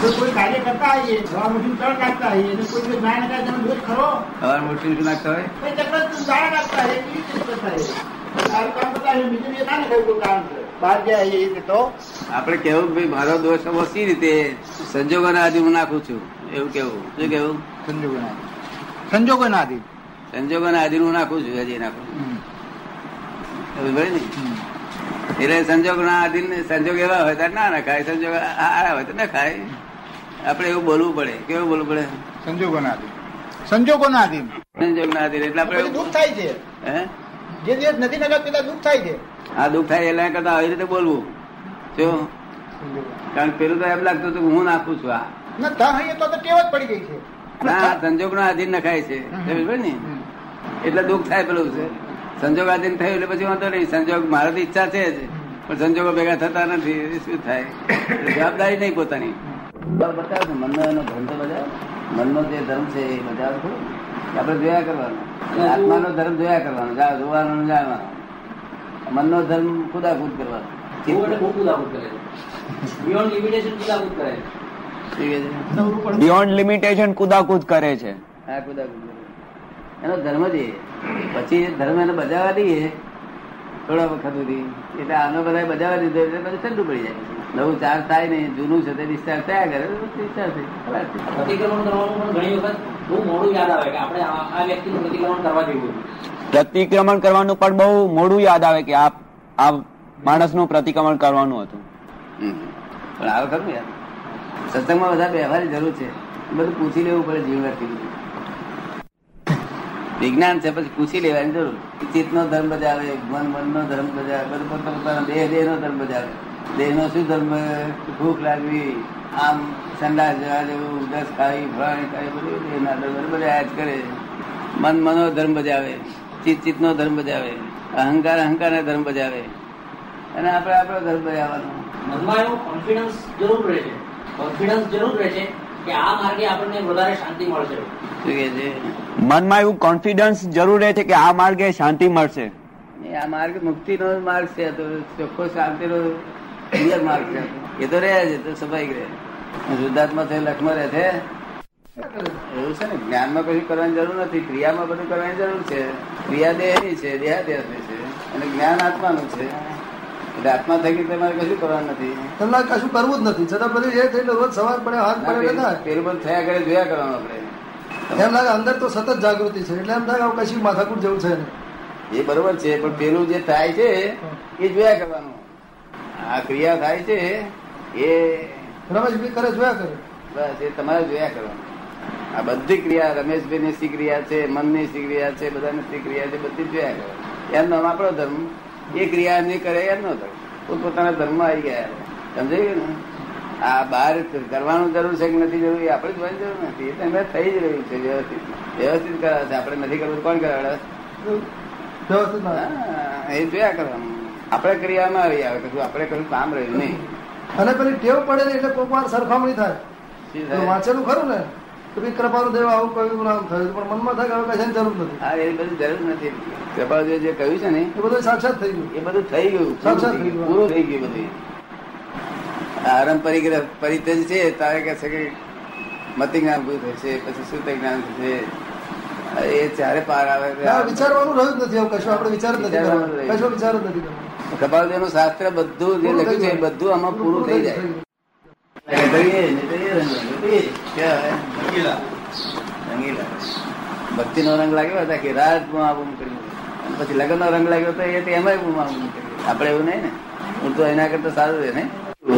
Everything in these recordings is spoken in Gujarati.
કોઈ કાર્ય કરતા આવીએ હવા મુઠી તળ નાખતા આવીએ અને કોઈ દિવસ ના નખાય દોષ ખરો. હવાર મોટી શું નાખતા હોય ચક્ર દાણા નાખતા આવીએ કેવી રીતે કરતા સારું કામ કરતા આવીએ બીજું એ ના નખાય કોઈ કારણ બહાર ગયા એ રીતે તો? આપણે કેવું ભાઈ મારો દોષ હવે સી રીતે સંજોગોના આધીન હું નાખું છું? એવું કેવું શું કેવું સંજોગોના સંજોગોના આધીન. સંજોગોના આધીન હું નાખું છું હજી નાખું સમજ ને? એટલે સંજોગ ના આધીન સંજોગ એવા હોય ત્યારે ના નખાય સંજોગ આરા હોય તો ન ખાય. આપણે એવું બોલવું પડે. કેવું બોલવું પડે? સંજોગોના આધીન સંજોગોના આધીન સંજોગના આધીન એટલે આપણે દુઃખ થાય છે. હે? જે દિવસ નથી નખાતું પેલા દુઃખ થાય છે. આ દુઃખ થાય એટલે કરતા આવી રીતે બોલવું. જો? કારણ પેલું તો એમ લાગતું હતું કે હું નાખું છું આ. ના તા તો તો ટેવ જ પડી ગઈ છે. ના સંજોગ નો આધીન નખાય છે. ને? એટલે દુઃખ થાય પેલું છે. સંજોગ આધીન થયું એટલે પછી વાંધો નહીં. સંજોગ મારા ઈચ્છા છે જ. પણ સંજોગો ભેગા થતા નથી શું થાય? જવાબદારી નહીં પોતાની. બતાવો મનનો એનો ધર્મ તો મનનો જે ધર્મ છે એ બજાવો આપણે જોયા કરવાનો. આત્માનો ધર્મ જોયા કરવાનો. જોવાનો જાણવાનો મનનો ધર્મ કરવાનો. કુદાકુદ કરે છે. બિયોન્ડ લિમિટેશન કુદાકુદ કરે છે. હા કુદાકુદ એનો ધર્મ જ એ પછી ધર્મ એને બજાવવા દઈએ. થોડા વખત સુધી. એટલે આનો બધા બજાવવા દીધો એટલે બધું ઠંડુ પડી જાય. નવું ચાર્જ થાય નહીં જૂનું છે તે ડિસ્ચાર્જ થયા કરે. પ્રતિક્રમણ કરવાનું પણ ઘણી વખત બહુ મોડું યાદ આવે કે આપણે આ આ વ્યક્તિનું પ્રતિક્રમણ કરવા જેવું પ્રતિક્રમણ કરવાનું પણ બહુ મોડું યાદ આવે કે આ આ માણસનું પ્રતિક્રમણ કરવાનું હતું. પણ આવે ખરું યાર સત્સંગમાં બધા વ્યવહારની જરૂર છે. બધું પૂછી લેવું પડે જીવનથી વિજ્ઞાન છે, પછી પૂછી લેવાની જરૂર ચિત્તનો ધર્મ બજાવે મન મન નો ધર્મ બજાવે, બધું પોતાનો દેહ નો ધર્મ બજાવે. દેહનો શું ધર્મ? ભૂખ લાગવી, આમ સંડાસ જવા જેવું દસ ખાવી ફળાણી ખાવી, બધું દેહના ધર્મ બધા જ કરે. મન મનો ધર્મ બજાવે, ચિત્ત, ચિત્તનો ધર્મ બજાવે, અહંકાર અહંકાર ના ધર્મ બજાવે. અને આપણે આપણો ધર્મ બજાવવાનો. મનમાં એવો કોન્ફિડન્સ જરૂર રહે છે. કોન્ફિડન્સ જરૂર રહે છે કે આ માર્ગે આપણને વધારે શાંતિ મળશે. મનમાં એવું કોન્ફિડન્સ જરૂર રહે છે કે આ માર્ગે શાંતિ મળશે. આ માર્ગ મુક્તિ નો માર્ગ છે તો ચોખ્ખો શાંતિ નો ક્લિયર માર્ગ છે. એ તો રહે છે તો સ્વાભાવિક રહે શુદ્ધાત્મા છે લક્ષ્મણ રહે છે. એવું છે ને? જ્ઞાનમાં કશું કરવાની જરૂર નથી ક્રિયામાં બધું કરવાની જરૂર છે. ક્રિયા દેહની છે દેહાદેહ છે. અને જ્ઞાન આત્માનું છે. એટલે આત્મા થકી તમારે કશું કરવાનું નથી. તમારે કશું કરવું જ નથી. છતાં બધું એ થઈને રોજ સવાર પડે હાથ પડે પેલું બધું. થયા કરે જોયા કરવાનું આપણે. એમ લાગે અંદર તો સતત જાગૃતિ છે એટલે એમ થાય કશું માથાકૂટ જેવું છે એ બરોબર છે પણ પેલું જે થાય છે એ જોયા કરવાનું. આ ક્રિયા થાય છે એ રમેશભાઈ કરે જોયા કરે. બસ એ તમારે જોયા કરવાનું. આ બધી ક્રિયા રમેશભાઈ ની શી ક્રિયા છે મનની શી ક્રિયા છે બધાની શી ક્રિયા છે બધી જોયા કરે. એમ નામ આપણો ધર્મ. એ ક્રિયા નહીં કરે એમનો ધર્મ પોતપોતાના ધર્મ આવી ગયા. સમજાય ગયું ને આ બહાર કરવાનું જરૂર છે કે નથી જરૂર આપણે જોવાની જરૂર નથી. એ તો એમને થઈ જ રહ્યું છે વ્યવસ્થિત. વ્યવસ્થિત કરાવે છે. આપણે નથી કરવું કોણ કરાવે? એ જોયા કરવાનું આપણે ક્રિયામાં આવી આવે કશું આપણે કશું કામ રહ્યું નહીં. અને પેલી ટેવ પડે ને એટલે કોઈક વાર સરખામણી થાય. થાય? વાંચેલું ખરું ને? ભાઈ કૃપાનું દેવ આવું કહ્યું નામ થયું. પણ મનમાં થાય હવે કશાની જરૂર નથી. હા એ બધી જરૂર નથી. કૃપાળુએ જે કહ્યું છે ને એ બધું સાક્ષાત થઈ ગયું. એ બધું થઈ ગયું. સાક્ષાત થઈ થઈ ગયું. ગયું. પૂરું થઈ ગયું બધું. આરંભ પરિગ્રહ છે તારે કે છે કે મતિ જ્ઞાન પૂરું થશે પછી શુદ્ધ જ્ઞાન થશે એ ચારે પાર આવે વિચારવાનું રહ્યું નથી હવે કશું. આપણે વિચાર નથી. કશો વિચાર નથી. કપાલદેવનું શાસ્ત્ર બધું જે લખ્યું છે એ બધું આમાં પૂરું થઈ જાય. ભક્તિ નો રંગ લાગ્યો હતા કે રાત આવું કર્યું પછી લગ્ન નો રંગ લાગ્યો તો એ એમાંય બૂમ આવું કર્યું આપણે એવું નહીં ને હું. તો એના કરતા સારું છે ને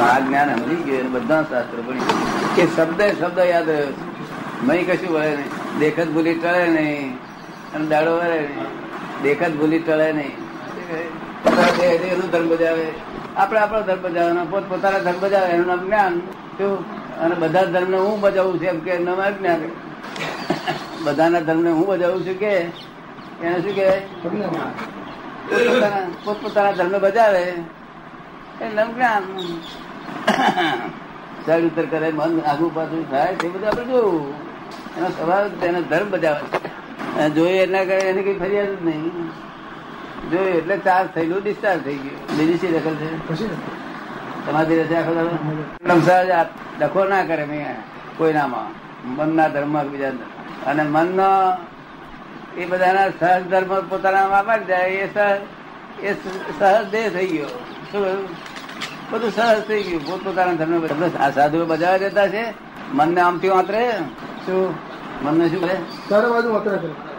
આ જ્ઞાન સમજી ગયું બધા શાસ્ત્રો ભણી કે શબ્દ શબ્દ યાદ રહ્યો મય કશું વળે નહીં દેખત ભૂલી ટળે નહીં અને દાડો વળે નહીં દેખત ભૂલી ટળે નહીં એનું ધર્મ બજાવે આપણે આપણો ધર્મ બજાવવાનો પોત પોતાના ધર્મ બજાવે એનું નામ જ્ઞાન શું અને બધા ધર્મને હું બજાવું છું એમ કે એનું નામ અજ્ઞાન બધાના ધર્મને હું બજાવું છું કે એને શું કે પોતપોતાના પોતપોતાના ધર્મ બજાવે. એ નામ જ્ઞાન. ચડ ઉતર કરે, મન આગુ પાછું થાય, તે બધું આપણે જોવું. એનો સ્વભાવ જ ધર્મ બજાવે જોઈએ એના કરે, એની કઈ ફરિયાદ જ નહીં. જોયું એટલે ચાર્જ થયેલું ડિસ્ચાર્જ થઈ ગયું. બીજી શી? દખલ છે તમારી આ ડખો ના કરે મેં કોઈનામાં. મનના ધર્મ બીજા અને મનનો એ બધાના સહજ ધર્મ પોતાના વાપરી જાય એ સહજ એ સહજ દેહ થઈ ગયો. શું બધું સહજ થઈ ગયું પોત પોતાના ધર્મ આ સાધુઓ બજાવવા દેતા છે મનને આમથી વાંતરે? શું? મનને શું કરે ચારે બાજુ વાતરે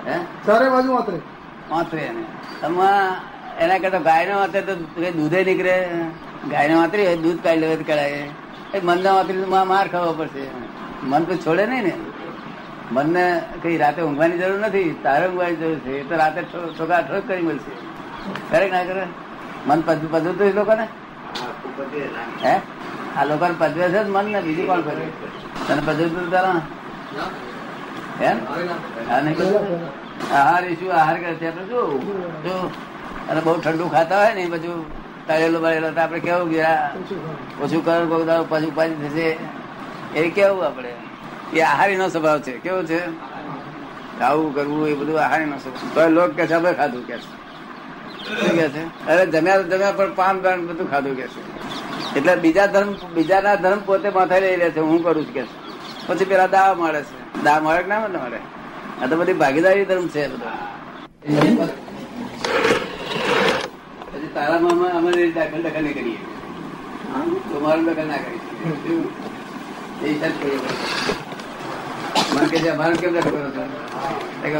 હે? ચારે બાજુ વાતરે. વાંતરે એને. એમાં એના કરતા ગાય નો તો દૂધે નીકળે. ગાયને વાંતરી હોય દૂધ કાઢી લેવા કરાય. એ મનના વાંતરી માર ખાવો પડશે. મન તો છોડે નહીં ને. મનને કઈ રાતે ઊંઘવાની જરૂર નથી. તારે ઊંઘવાની જરૂર છે. એ તો રાતે ઠોકા ઠોક કરી મળશે. કે ના કરે મન પદ પદવું તો એ લોકોને? હે? આ લોકોને પદવે છે મન ને બીજું કોણ કરે તને પદવું તું તારા? એમ? આહાર એ શું? આહાર કરે છે આપણે શું? અને બહુ ઠંડુ ખાતા હોય ને બધું તળેલું બળેલો, તો આપણે કેવું ગયા ઓછું કરો કોઈ દાડો પછી ઉપાધિ થશે? એ કેવું આપણે? એ આહારી નો સ્વભાવ છે. કેવો છે? ખાવું કરવું, એ બધું આહારી નો સ્વભાવ લોક કે છે, આપણે ખાધું કે છે. છે? અરે જમ્યા જમ્યા, પણ પાન પાન બધું ખાધું કે છે. એટલે બીજા ધર્મ, બીજાના ધર્મ પોતે માથે લઈ લે છે, હું કરું છું કે છે. પછી પેલા દાવા મળે છે. દા મળે ના મળે આ તો બધી ભાગીદારી ધર્મ છે બધો પછી તારામાં અમે દાખલ દખલ નહીં કરીએ. તમારું દખલ ના કરી. એ હિસાબ કરીએ મને કેમ કરો છો?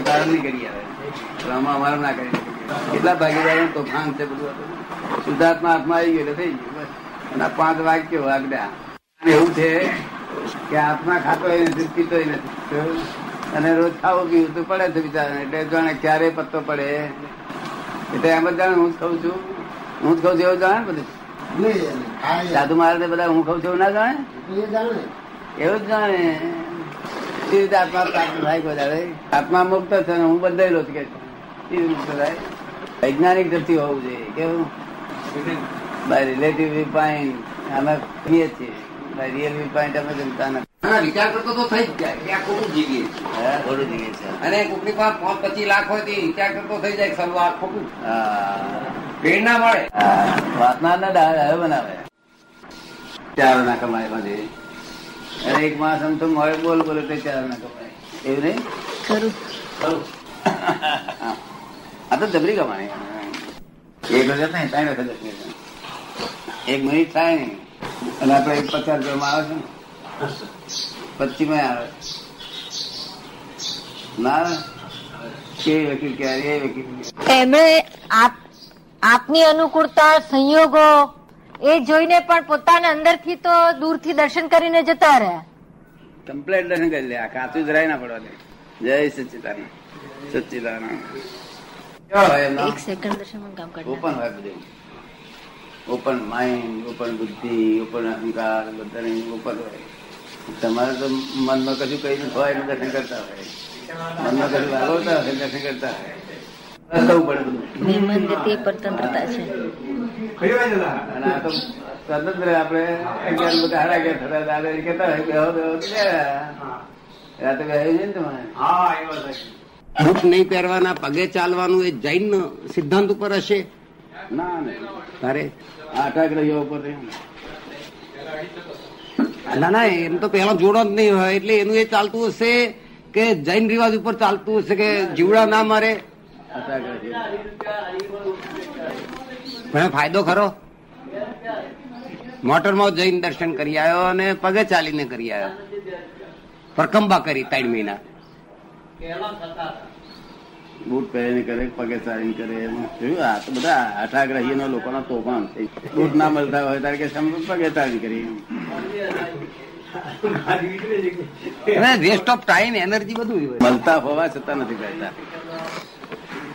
તારા નહીં કરી આવે આમાં અમારું ના કરી કેટલા ભાગીદારો તોફાન છે બધું શુદ્ધાત્મા હાથમાં આવી ગયો એટલે થઈ ગયું, બસ. અને પાંચ વાક્યો આગળ એવું છે કે આત્મા ખાતો નથી પીતો નથી. અને રોજ ખાવું પીવું તો પડે છે બિચારા એટલે જાણે ક્યારે પત્તો પડે. એટલે એમ જ જાણે હું જ ખાઉં છું. હું જ ખાઉં છું એવું જાણે ને બધું સાધુ મહારાજ બધા હું ખાઉં છું એવું ના જાણે? એવું જ જાણે. એ રીતે આત્મા પ્રાપ્ત થાય બધા આત્મા મુક્ત છે હું બંધાયેલો છું કે. મુક્ત થાય વૈજ્ઞાનિક દ્રષ્ટિ હોવું જોઈએ. કેવું? બાય રિલેટિવ વ્યૂ અમે કહીએ છીએ. રિયલ વ્યૂ પોઈન્ટ અમે જમતા નથી. વિચાર કરતો તો થઈ જ જાય. કે આ ખોટું જીવીએ છીએ. અને કોકની પાસે પાંચ પચીસ લાખ હોય તો વિચાર કરતો થઈ જાય કે સર્વ આ ખોટું. હા. ભેડ ના મળે. હા, વાસના ના હવે બનાવે. ચાર ના કમાય બધે અરે એક માસ આમ તો મળે બોલ બોલે તો ચાર ના કમાય. એવું નહીં? ખરું. આ તો જબરી કમાણી. એક વખત નહીં ત્રણ વખત એક મિનિટ થાય નહીં. અને આપડે પચાસ રૂપિયામાં આવે છે ને? પચીસમાં આવે. ના કે વકીલ ક્યારે એ વકીલ એમણે આપ આપની અનુકૂળતા સંયોગો એ જોઈને પણ પોતાના અંદરથી તો દૂરથી દર્શન કરીને જતા રહ્યા. કમ્પ્લેટ દર્શન કરી લે. આ કાચું જરાય ના પડવા દે. જય હોય એમના? એક સેકન્ડ દર્શન કામ કરી ઓપન હોય બધું ઓપન માઇન્ડ ઓપન બુદ્ધિ ઓપન અહંકાર બધાને ઓપન હોય. તમારે તો મનમાં કશું કઈ હોય એનું દર્શન કરતા હોય. મનમાં કશું વાગવતા હોય દર્શન કરતા હોય. ને બૂટ નહીં પહેરવાના પગે ચાલવાનું એ જૈન સિદ્ધાંત ઉપર હશે. ના નહીં તારે આટાગ્રહીઓ ઉપર ના ના, એમ તો પેલા જોડો જ નહીં હોય. એટલે એનું એ ચાલતું હશે કે જૈન રિવાજ ઉપર ચાલતું હશે કે જીવડા ના મારે. પણ ફાયદો ખરો. મોટરમાં જૈન દર્શન કરી આવ્યો અને પગે ચાલીને કરી આવ્યો. પરકંબા કરી ત્રણ મહિના. બૂટ પહેરીને કરે પગે ચાલીને કરે એમાં. જોયું આ તો બધા આઠાગ્રહી નો લોકોનો તોફાન બૂટ ના મળતા હોય ત્યારે કે પગે ચાલી કરી વેસ્ટ ઓફ ટાઈમ એનર્જી બધું મળતા હોવા છતાં નથી કરતા.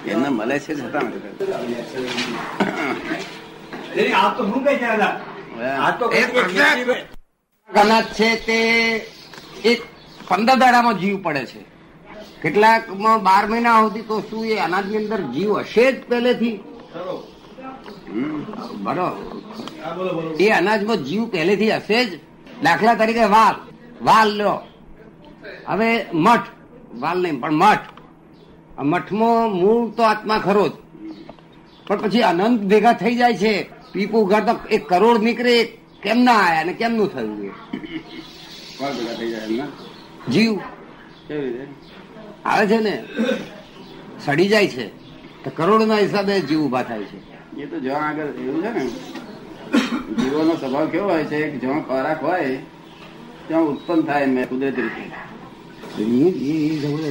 એમને મળે છે છતાં નથી કરતા. છે તે એક પંદર દાડામાં જીવ પડે છે. કેટલાકમાં બાર મહિના સુધી તો શું એ અનાજની અંદર જીવ હશે જ પહેલેથી. બરોબર. એ અનાજમાં જીવ પહેલેથી હશે જ? દાખલા તરીકે વાલ. વાલ લો. હવે મઠ. વાલ નહીં પણ મઠ. મઠમાં મૂળ તો આત્મા ખરો જ. પણ પછી અનંત ભેગા થઈ જાય છે. પીપું ઘર તો એક કરોડ નીકળે. કેમ ના આયા ને કેમનું થયું એ? જીવ. કેવી રીતે? આવે છે ને સડી જાય છે તો કરોડના હિસાબે જીવ ઊભા થાય છે. એ તો જ્યાં આગળ એવું છે ને જીવોનો સ્વભાવ કેવો હોય છે કે જ્યાં ખોરાક હોય ત્યાં ઉત્પન્ન થાય મેં કુદરતી રીતે.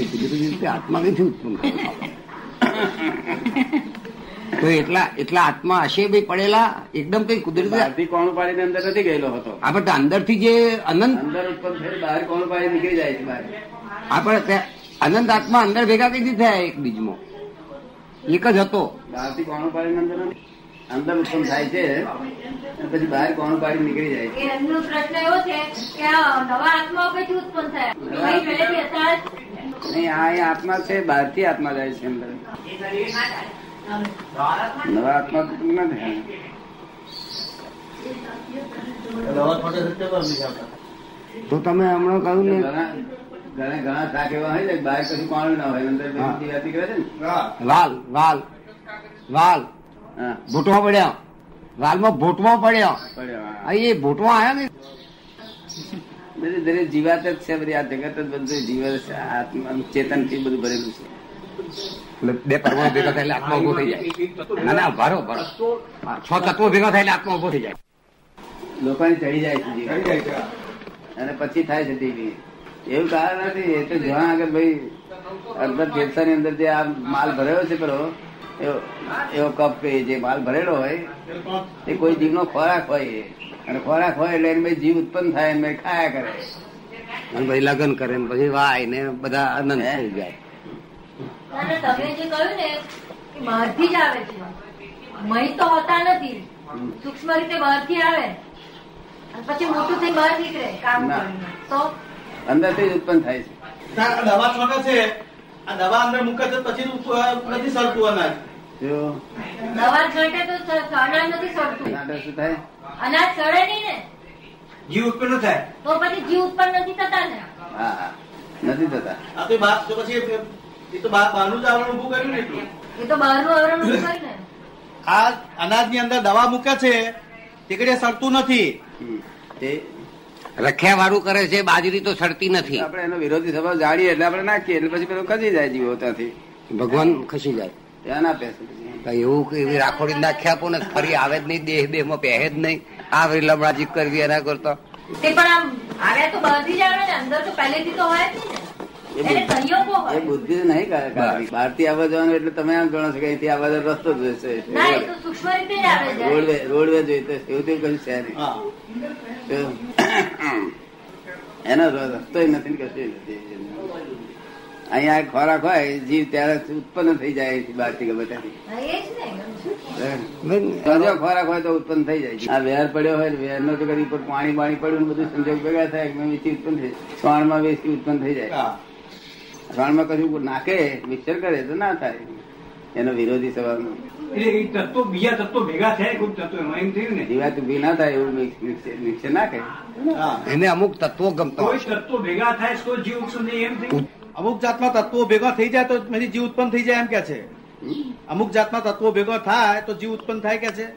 કુદરતી રીતે આત્મા નથી ઉત્પન્ન તો એટલા એટલા આત્મા હશે ભાઈ પડેલા એકદમ કઈ કુદરતી કોણ પાડીને અંદર નથી ગયેલો હતો. આપણે અંદરથી જે અનંત અંદર ઉત્પન્ન થઈ બહાર કોણ પાડી નીકળી જાય છે બહાર? આપણે તે- અનંત આત્મા અંદર ભેગા કઈ રીતે થયા એક બીજમાં? એક જ હતો. બહારથી કોણ પાડીને અંદર અંદર ઉત્પન્ન થાય છે. પછી બહાર કોણ પાડી નીકળી જાય છે. એમનો પ્રશ્ન એવો છે કે નવા આત્મા કઈથી ઉત્પન્ન થયા? નહીં આ અહીં આત્મા છે બહારથી આત્મા જાય છે અંદર. નવા આત્મા ઉત્પન્ન ના થાય તો તમે હમણાં કહ્યું ને ઘણા ઘણા ઘણા શાક એવા હોય છે બહાર કશું કોણ ના હોય અંદર હા. કરે છે ને. વાલ વાલ વાલ. ભૂટમાં પડ્યા. વાલમાં ભૂટમાં પડ્યો, એ ભૂટમાં આવ્યો ને? બધી દરેક જીવાત જ છે બધી આ જગત જ બધું જીવ છે. આત્મા ચેતનથી બધું ભરેલું છે. એટલે બે પરમાણુ ભેગા થાય એટલે આત્મા ઊભો થઈ જાય. ના ના ભરો ભરો. છ તત્વો ભેગા થાય એટલે આત્મા ઊભો થઈ જાય. લોકોને ચડી જાય છે અને પછી થાય છે ટીવી એવું કારણ નથી એ તો જ્યાં આગળ ભાઈ અંદર ફેફસાની અંદર જે આ માલ ભરેલો છે પેલો એવો એવો કપ કે જે માલ ભરેલો હોય એ કોઈ જીવનો ખોરાક હોય અને ખોરાક હોય એટલે એને ભાઈ જીવ ઉત્પન્ન થાય એમ ખાયા કરે. અને પછી લગ્ન કરે ને પછી વાય ને બધા આનંદ થઈ જાય. તમે જે કહ્યું ને કે બહારથી જ આવે છે. મહી તો હોતા નથી. સૂક્ષ્મ રીતે બહારથી આવે. પછી મોટું થઈ બહાર નીકળે કામ કરીને. તો અંદરથી થી ઉત્પન્ન થાય છે. દવા છોટે છે. આ દવા અંદર મૂકે છે પછી નથી સરતું અનાજ. જો. દવા છાંટે તો અનાજ નથી સરતું શું થાય? અનાજ સડે નહીં ને. જીવ ઉત્પન્ન થાય. તો પછી જીવ ઉત્પન્ન નથી થતા ને. હા હા. નથી થતા. આ તો બહાર તો પછી એ તો બહાર બહારનું જ આવરણ ઊભું કર્યું ને એટલું. એ તો બહારનું આવરણ ને. આ અનાજની અંદર દવા મૂકે છે તીકડે સરતું નથી. રખ્યા વાળું કરે છે બાજરી તો સડતી નથી. આપણે એનો વિરોધી સ્વભાવ જાણીએ એટલે આપણે નાખીએ એટલે પછી પેલો ખસી જાય જીવો ત્યાંથી. ભગવાન ખસી જાય. ત્યાં ના પેસે એવું કે એવી રાખોડી નાખ્યા આપો ને ફરી આવે જ નહીં દેહ દેહમાં પહે જ નહીં. આ વળી લમણાજી કરવી એના કરતા. તે પણ આવે તો બહારથી જ આવે ને અંદર તો પહેલેથી તો હોય એ બુદ્ધિ નહીં બહારથી આવવા જવાનું એટલે તમે આમ જાણો છો કે અહીંથી આવવા જવાનો રસ્તો જ જોઈશે ના એ તો સૂક્ષ્મ રીતે જ આવે છે. રોડવે રોડવે જોઈતો એવું તેવું કશું છે નહીં. એનો રસ્તો નથી કશું નથી. અહીંયા ખોરાક હોય જીવ ત્યારે ઉત્પન્ન થઈ જાય બહાર બહારથી જો ખોરાક હોય તો ઉત્પન્ન થઈ જાય. આ વેર પડ્યો હોય વેર નો તો કદી ઉપર પાણી પાણી પડ્યું ને બધું સંજોગ ભેગા થાય કે વેચી ઉત્પન્ન થઈ જાય. શ્વાણમાં વેચી ઉત્પન્ન થઈ જાય. હા. શ્વાણમાં કશું નાખે મિક્સર કરે તો ના થાય. એનો વિરોધી સ્વભાવ તત્વો બીજા તત્વો ભેગા થયા કોઈ તત્વો એમાં એમ થયું ને? જીવાત ઊભી ના થાય એવું મિક્સર મિક્સર નાખે એને અમુક તત્વો ગમતા હોય. તત્વો ભેગા થાય તો જીવ ઉત્પન્ન એમ થયું? અમુક જાતના તત્વો ભેગા થઈ જાય તો પછી જીવ ઉત્પન્ન થઈ જાય એમ કે છે. અમુક જાતના તત્વો ભેગા થાય તો જીવ ઉત્પન્ન થાય કે છે?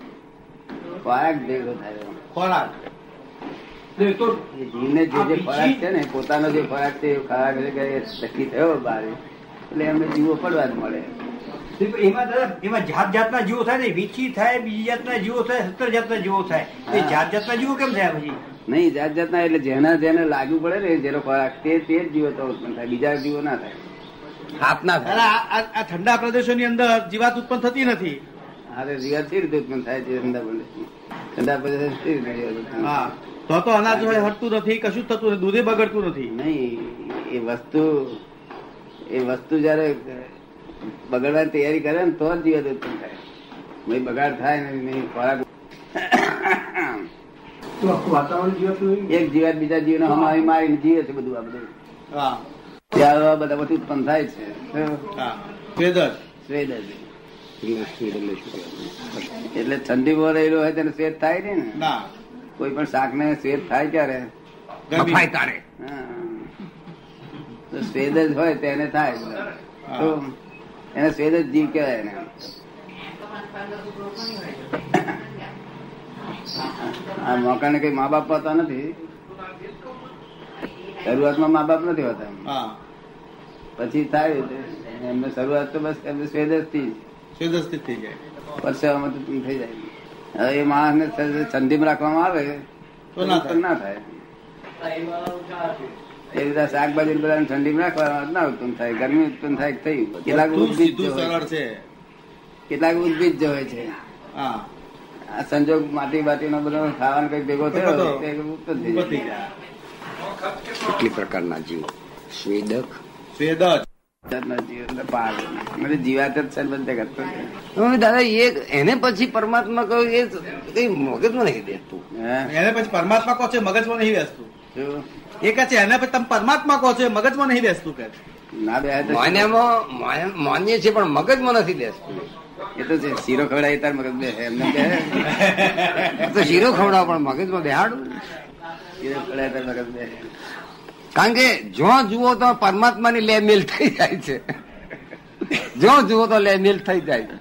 ખોરાક ભેગો થાય ખોરાક. એટલે તો એ જીવને જે જે ખોરાક છે ને પોતાનો જે ખોરાક છે એ ખોરાક થયો બારે. એટલે એમને જીવો પડવા જ મળે. એમાં દાદા એમાં જાત જાતના જીવો થાય ને વીછી થાય બીજી જાતના જીવો થાય સત્તર જાતના જીવો થાય. એ જાત જાતના જીવો કેમ થયા પછી? નહીં જાત જાતના એટલે જેના જેને લાગુ પડે ને જેનો ખોરાક તે તે જ જીવો તો ઉત્પન્ન થાય બીજા જીવો ના થાય. હાથના અરે આ આ- આ ઠંડા પ્રદેશોની અંદર જીવાત ઉત્પન્ન થતી નથી. અરે જીવાત સી રીતે ઉત્પન્ન થાય છે ઠંડા પ્રદેશ ઠંડા પ્રદેશ રીતે થાય? હા. તો તો અનાજ હોય હટતું નથી કશું જ થતું નથી દૂધે બગડતું નથી. નહીં એ વસ્તુ એ વસ્તુ જયારે બગાડવાની તૈયારી કરે ને તો જ જીવત ઉત્પન્ન થાય. બગાડ થાય ને નહીં ખોરાક એક જીવાત બીજા જીવને હમાવી મારીને જીવે છે બધું આ બધું. હા. બધા બધું ઉત્પન્ન થાય છે. એટલે ઠંડી બહુ રહેલું હોય તેને શ્વેત થાય ને? કોઈ પણ શાક ને શ્વેત થાય ક્યારે. તારે. શ્વેદ જ હોય તેને થાય. તો એને સ્વેદ જ જીવ કહેવાય એને. આ મોકાને કઈ મા બાપ હોતા નથી? શરૂઆતમાં મા બાપ નથી હોતા પછી થાય એમને શરૂઆત તો બસ એમને સ્વેદસ્થી સ્વેદસ્થી થઈ જાય. પરસેવામાં તો થઈ જાય. હવે એ માણસને સંધિમ રાખવામાં આવે. તો ના થાય. એ રીતે શાકભાજી બધા ઠંડી ઠંડીમાં ના ઉત્પન્ન થાય ગરમી ઉત્પન્ન થાય થયું કેટલાક બધું ઉદ્ભિજ સરળ છે. કેટલાક ઉદ્ભિજ જ હોય છે. આ સંજોગ માટી બાટી નો બધો ખાવાનો કઈ ભેગો થયો ઉત્પન્ન થઈ જાય. કેટલી પ્રકારના જીવ? સ્વેદક? સ્વેદ જ જાતના જીવ એટલે પાર. મને જીવાત જ છે ને બધે કરતો છે. હવે દાદા એ એને પછી પરમાત્મા કહ્યું એ કઈ મગજમાં નહીં બેસતું? એને પછી પરમાત્મા કહો છે મગજમાં નહીં બેસતું? એ કહે છે એના પછી તમે પરમાત્મા કહો છો એ મગજમાં નહીં બેસતું કે ના બે માન્યામાં માન- માન્ય છે પણ મગજમાં નથી બેસતું. એ તો છે શીરો ખવડાય તાર મગજ બે એમને કે તો શીરો ખવડાવ પણ મગજમાં બેહાડું. શીરો ખવડાય તાર મગજ બે કારણ કે જો જુઓ તો પરમાત્માની લે મિલ થઈ જાય છે. જો જુઓ તો લે મિલ થઈ જાય. છે